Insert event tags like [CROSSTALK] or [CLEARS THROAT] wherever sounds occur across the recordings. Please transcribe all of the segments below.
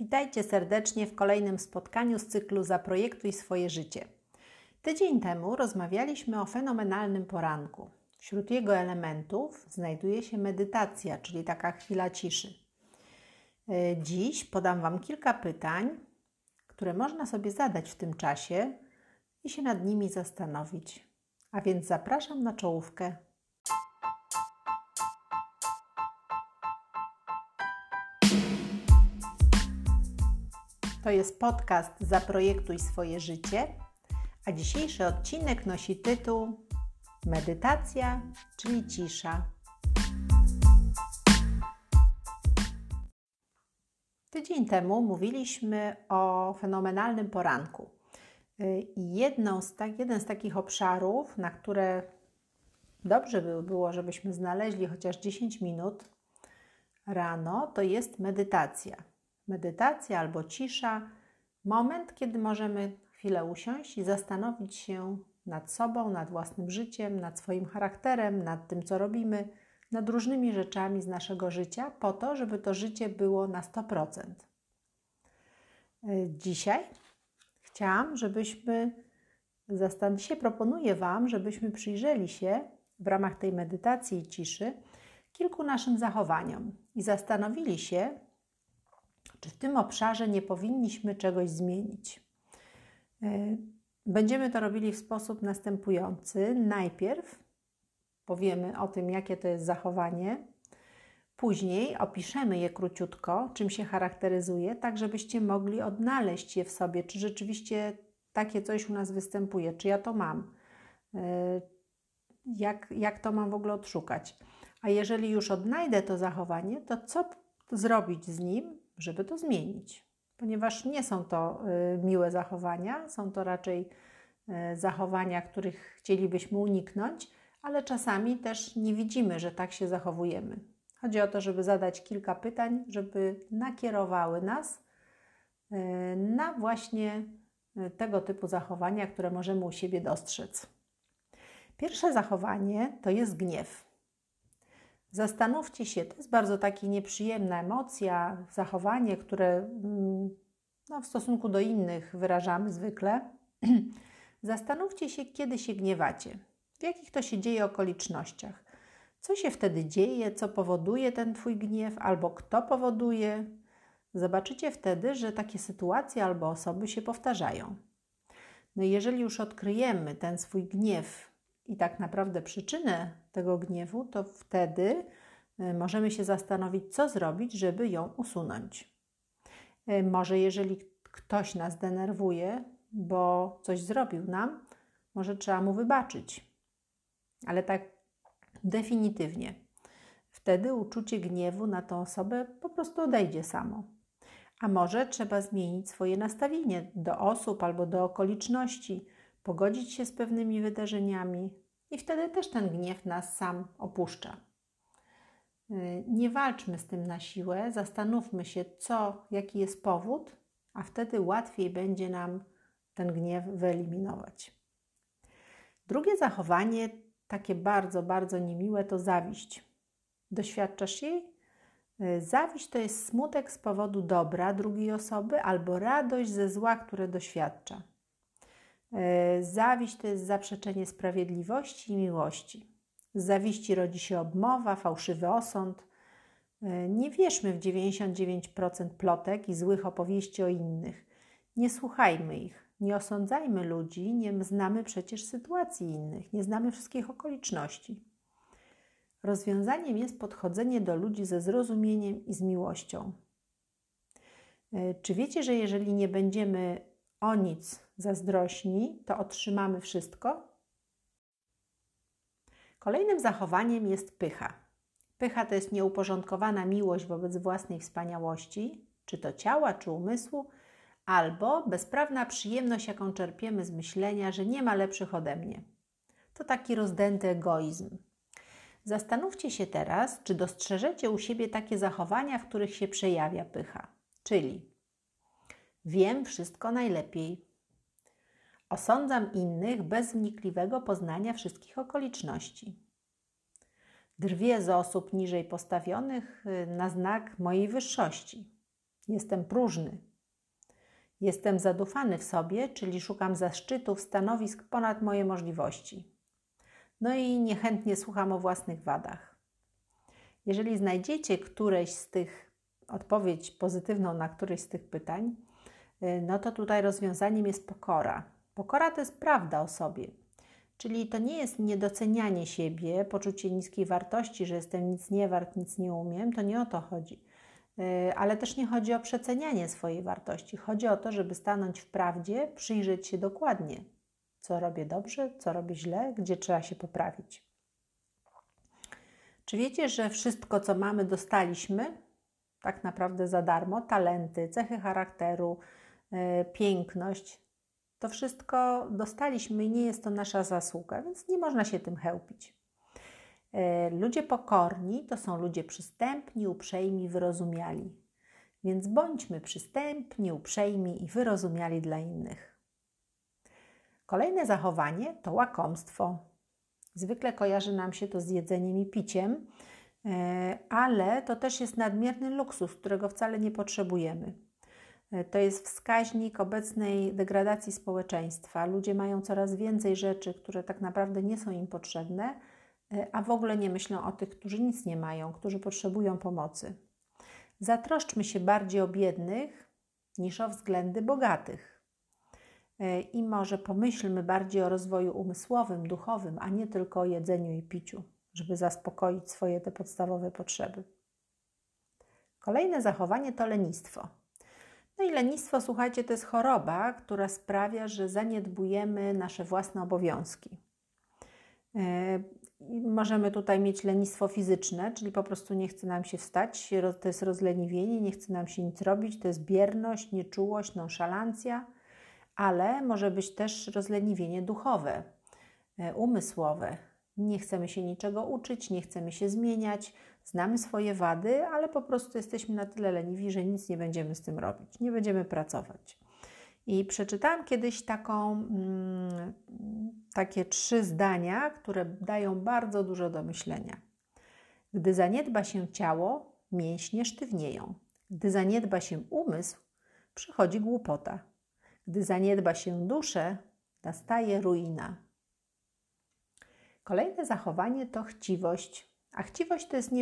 Witajcie serdecznie w kolejnym spotkaniu z cyklu Zaprojektuj swoje życie. Tydzień temu rozmawialiśmy o fenomenalnym poranku. Wśród jego elementów znajduje się medytacja, czyli taka chwila ciszy. E, dziś podam Wam kilka pytań, które można sobie zadać w tym czasie i się nad nimi zastanowić. A więc zapraszam na czołówkę To jest podcast Zaprojektuj swoje życie, a dzisiejszy odcinek nosi tytuł Medytacja, czyli cisza. Tydzień temu mówiliśmy o fenomenalnym poranku. Jedną z tak, jeden z takich obszarów, na które dobrze by było, żebyśmy znaleźli chociaż 10 minut rano, to jest medytacja medytacja albo cisza, moment, kiedy możemy chwilę usiąść i zastanowić się nad sobą, nad własnym życiem, nad swoim charakterem, nad tym, co robimy, nad różnymi rzeczami z naszego życia, po to, żeby to życie było na 100%. Dzisiaj chciałam, żebyśmy, dzisiaj proponuję Wam, żebyśmy przyjrzeli się w ramach tej medytacji i ciszy kilku naszym zachowaniom i zastanowili się, czy w tym obszarze nie powinniśmy czegoś zmienić. E, będziemy to robili w sposób następujący. Najpierw powiemy o tym, jakie to jest zachowanie, później opiszemy je króciutko, czym się charakteryzuje, tak żebyście mogli odnaleźć je w sobie, czy rzeczywiście takie coś u nas występuje, czy ja to mam, e, jak, jak to mam w ogóle odszukać. A jeżeli już odnajdę to zachowanie, to co zrobić z nim, żeby to zmienić, ponieważ nie są to y, miłe zachowania, są to raczej y, zachowania, których chcielibyśmy uniknąć, ale czasami też nie widzimy, że tak się zachowujemy. Chodzi o to, żeby zadać kilka pytań, żeby nakierowały nas y, na właśnie tego typu zachowania, które możemy u siebie dostrzec. Pierwsze zachowanie to jest gniew. Zastanówcie się, to jest bardzo taka nieprzyjemna emocja, zachowanie, które mm, no, w stosunku do innych wyrażamy zwykle. [CLEARS THROAT] Zastanówcie się, kiedy się gniewacie, w jakich to się dzieje okolicznościach. Co się wtedy dzieje, co powoduje ten Twój gniew, albo kto powoduje. Zobaczycie wtedy, że takie sytuacje albo osoby się powtarzają. No jeżeli już odkryjemy ten swój gniew i tak naprawdę przyczynę tego gniewu, to wtedy e, możemy się zastanowić, co zrobić, żeby ją usunąć. E, może jeżeli ktoś nas denerwuje, bo coś zrobił nam, może trzeba mu wybaczyć. Ale tak definitywnie. Wtedy uczucie gniewu na tą osobę po prostu odejdzie samo. A może trzeba zmienić swoje nastawienie do osób albo do okoliczności, pogodzić się z pewnymi wydarzeniami i wtedy też ten gniew nas sam opuszcza. Y, nie walczmy z tym na siłę, zastanówmy się, co, jaki jest powód, a wtedy łatwiej będzie nam ten gniew wyeliminować. Drugie zachowanie, takie bardzo, bardzo niemiłe, to zawiść. Doświadczasz jej? Y, zawiść to jest smutek z powodu dobra drugiej osoby albo radość ze zła, które doświadcza. E, zawiść to jest zaprzeczenie sprawiedliwości i miłości. Z zawiści rodzi się obmowa, fałszywy osąd. E, nie wierzmy w 99% plotek i złych opowieści o innych. Nie słuchajmy ich, nie osądzajmy ludzi, nie znamy przecież sytuacji innych, nie znamy wszystkich okoliczności. Rozwiązaniem jest podchodzenie do ludzi ze zrozumieniem i z miłością. E, czy wiecie, że jeżeli nie będziemy o nic zazdrośni, to otrzymamy wszystko? Kolejnym zachowaniem jest pycha. Pycha to jest nieuporządkowana miłość wobec własnej wspaniałości, czy to ciała, czy umysłu, albo bezprawna przyjemność, jaką czerpiemy z myślenia, że nie ma lepszych ode mnie. To taki rozdęty egoizm. Zastanówcie się teraz, czy dostrzeżecie u siebie takie zachowania, w których się przejawia pycha. Czyli wiem wszystko najlepiej, Osądzam innych bez wnikliwego poznania wszystkich okoliczności. Drwię z osób niżej postawionych y, na znak mojej wyższości. Jestem próżny. Jestem zadufany w sobie, czyli szukam zaszczytów, stanowisk ponad moje możliwości. No i niechętnie słucham o własnych wadach. Jeżeli znajdziecie któreś z tych odpowiedź pozytywną na któreś z tych pytań, no to tutaj rozwiązaniem jest pokora. Pokora to jest prawda o sobie. Czyli to nie jest niedocenianie siebie, poczucie niskiej wartości, że jestem nic nie wart, nic nie umiem, to nie o to chodzi. Y, ale też nie chodzi o przecenianie swojej wartości. Chodzi o to, żeby stanąć w prawdzie, przyjrzeć się dokładnie, co robię dobrze, co robię źle, gdzie trzeba się poprawić. Czy wiecie, że wszystko, co mamy, dostaliśmy tak naprawdę za darmo? Talenty, cechy charakteru, piękność. To wszystko dostaliśmy i nie jest to nasza zasługa, więc nie można się tym chełpić. E, ludzie pokorni to są ludzie przystępni, uprzejmi, wyrozumiali. Więc bądźmy przystępni, uprzejmi i wyrozumiali dla innych. Kolejne zachowanie to łakomstwo. Zwykle kojarzy nam się to z jedzeniem i piciem, e, ale to też jest nadmierny luksus, którego wcale nie potrzebujemy. E, to jest wskaźnik obecnej degradacji społeczeństwa. Ludzie mają coraz więcej rzeczy, które tak naprawdę nie są im potrzebne, E, a w ogóle nie myślą o tych, którzy nic nie mają, którzy potrzebują pomocy. Zatroszczmy się bardziej o biednych niż o względy bogatych. E, I może pomyślmy bardziej o rozwoju umysłowym, duchowym, a nie tylko o jedzeniu i piciu, żeby zaspokoić swoje te podstawowe potrzeby. Kolejne zachowanie to lenistwo. No i lenistwo, słuchajcie, to jest choroba, która sprawia, że zaniedbujemy nasze własne obowiązki. E, możemy tutaj mieć lenistwo fizyczne, czyli po prostu nie chce nam się wstać, to jest rozleniwienie, nie chce nam się nic robić, to jest bierność, nieczułość, nonszalancja, ale może być też rozleniwienie duchowe, e, umysłowe. Nie chcemy się niczego uczyć, nie chcemy się zmieniać, znamy swoje wady, ale po prostu jesteśmy na tyle leniwi, że nic nie będziemy z tym robić, nie będziemy pracować. I przeczytałam kiedyś taką, mm, takie trzy zdania, które dają bardzo dużo do myślenia. Gdy zaniedba się ciało, mięśnie sztywnieją. Gdy zaniedba się umysł, przychodzi głupota. Gdy zaniedba się duszę, nastaje ruina. Kolejne zachowanie to chciwość. A chciwość to jest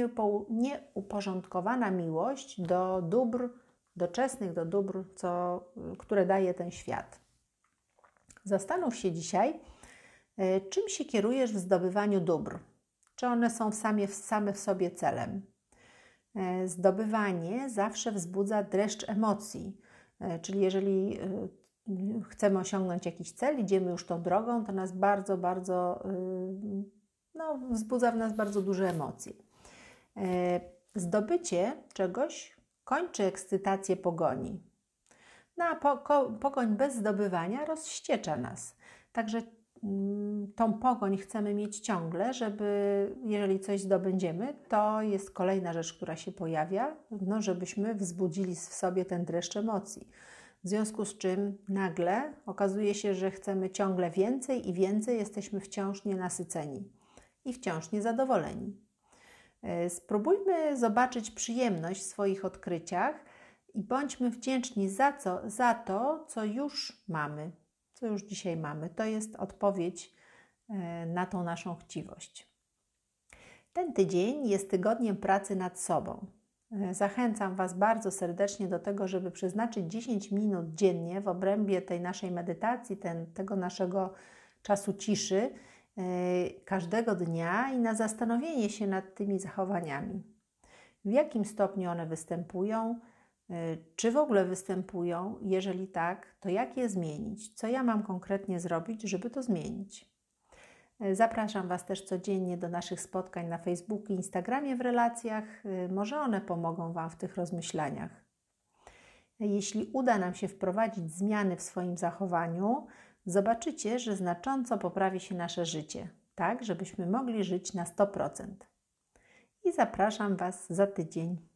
nieuporządkowana miłość do dóbr doczesnych, do dóbr, co, które daje ten świat. Zastanów się dzisiaj, e, czym się kierujesz w zdobywaniu dóbr. Czy one są same, same w sobie celem? E, zdobywanie zawsze wzbudza dreszcz emocji, e, czyli jeżeli chcemy osiągnąć jakiś cel, idziemy już tą drogą, to nas bardzo, bardzo no, wzbudza w nas bardzo duże emocje. Zdobycie czegoś kończy ekscytację pogoni. No a pogoń bez zdobywania rozściecza nas. Także mm, tą pogoń chcemy mieć ciągle, żeby jeżeli coś zdobędziemy, to jest kolejna rzecz, która się pojawia, no, żebyśmy wzbudzili w sobie ten dreszcz emocji. W związku z czym nagle okazuje się, że chcemy ciągle więcej i więcej, jesteśmy wciąż nienasyceni i wciąż niezadowoleni. E, spróbujmy zobaczyć przyjemność w swoich odkryciach i bądźmy wdzięczni za, co, za to, co już mamy, co już dzisiaj mamy. To jest odpowiedź e, na tą naszą chciwość. Ten tydzień jest tygodniem pracy nad sobą. E, zachęcam Was bardzo serdecznie do tego, żeby przeznaczyć 10 minut dziennie w obrębie tej naszej medytacji, ten, tego naszego czasu ciszy każdego dnia i na zastanowienie się nad tymi zachowaniami. W jakim stopniu one występują, e, czy w ogóle występują? Jeżeli tak, to jak je zmienić? Co ja mam konkretnie zrobić, żeby to zmienić? E, zapraszam Was też codziennie do naszych spotkań na Facebooku i Instagramie w relacjach. Może one pomogą Wam w tych rozmyślaniach. Jeśli uda nam się wprowadzić zmiany w swoim zachowaniu, zobaczycie, że znacząco poprawi się nasze życie, tak żebyśmy mogli żyć na 100%. I zapraszam Was za tydzień.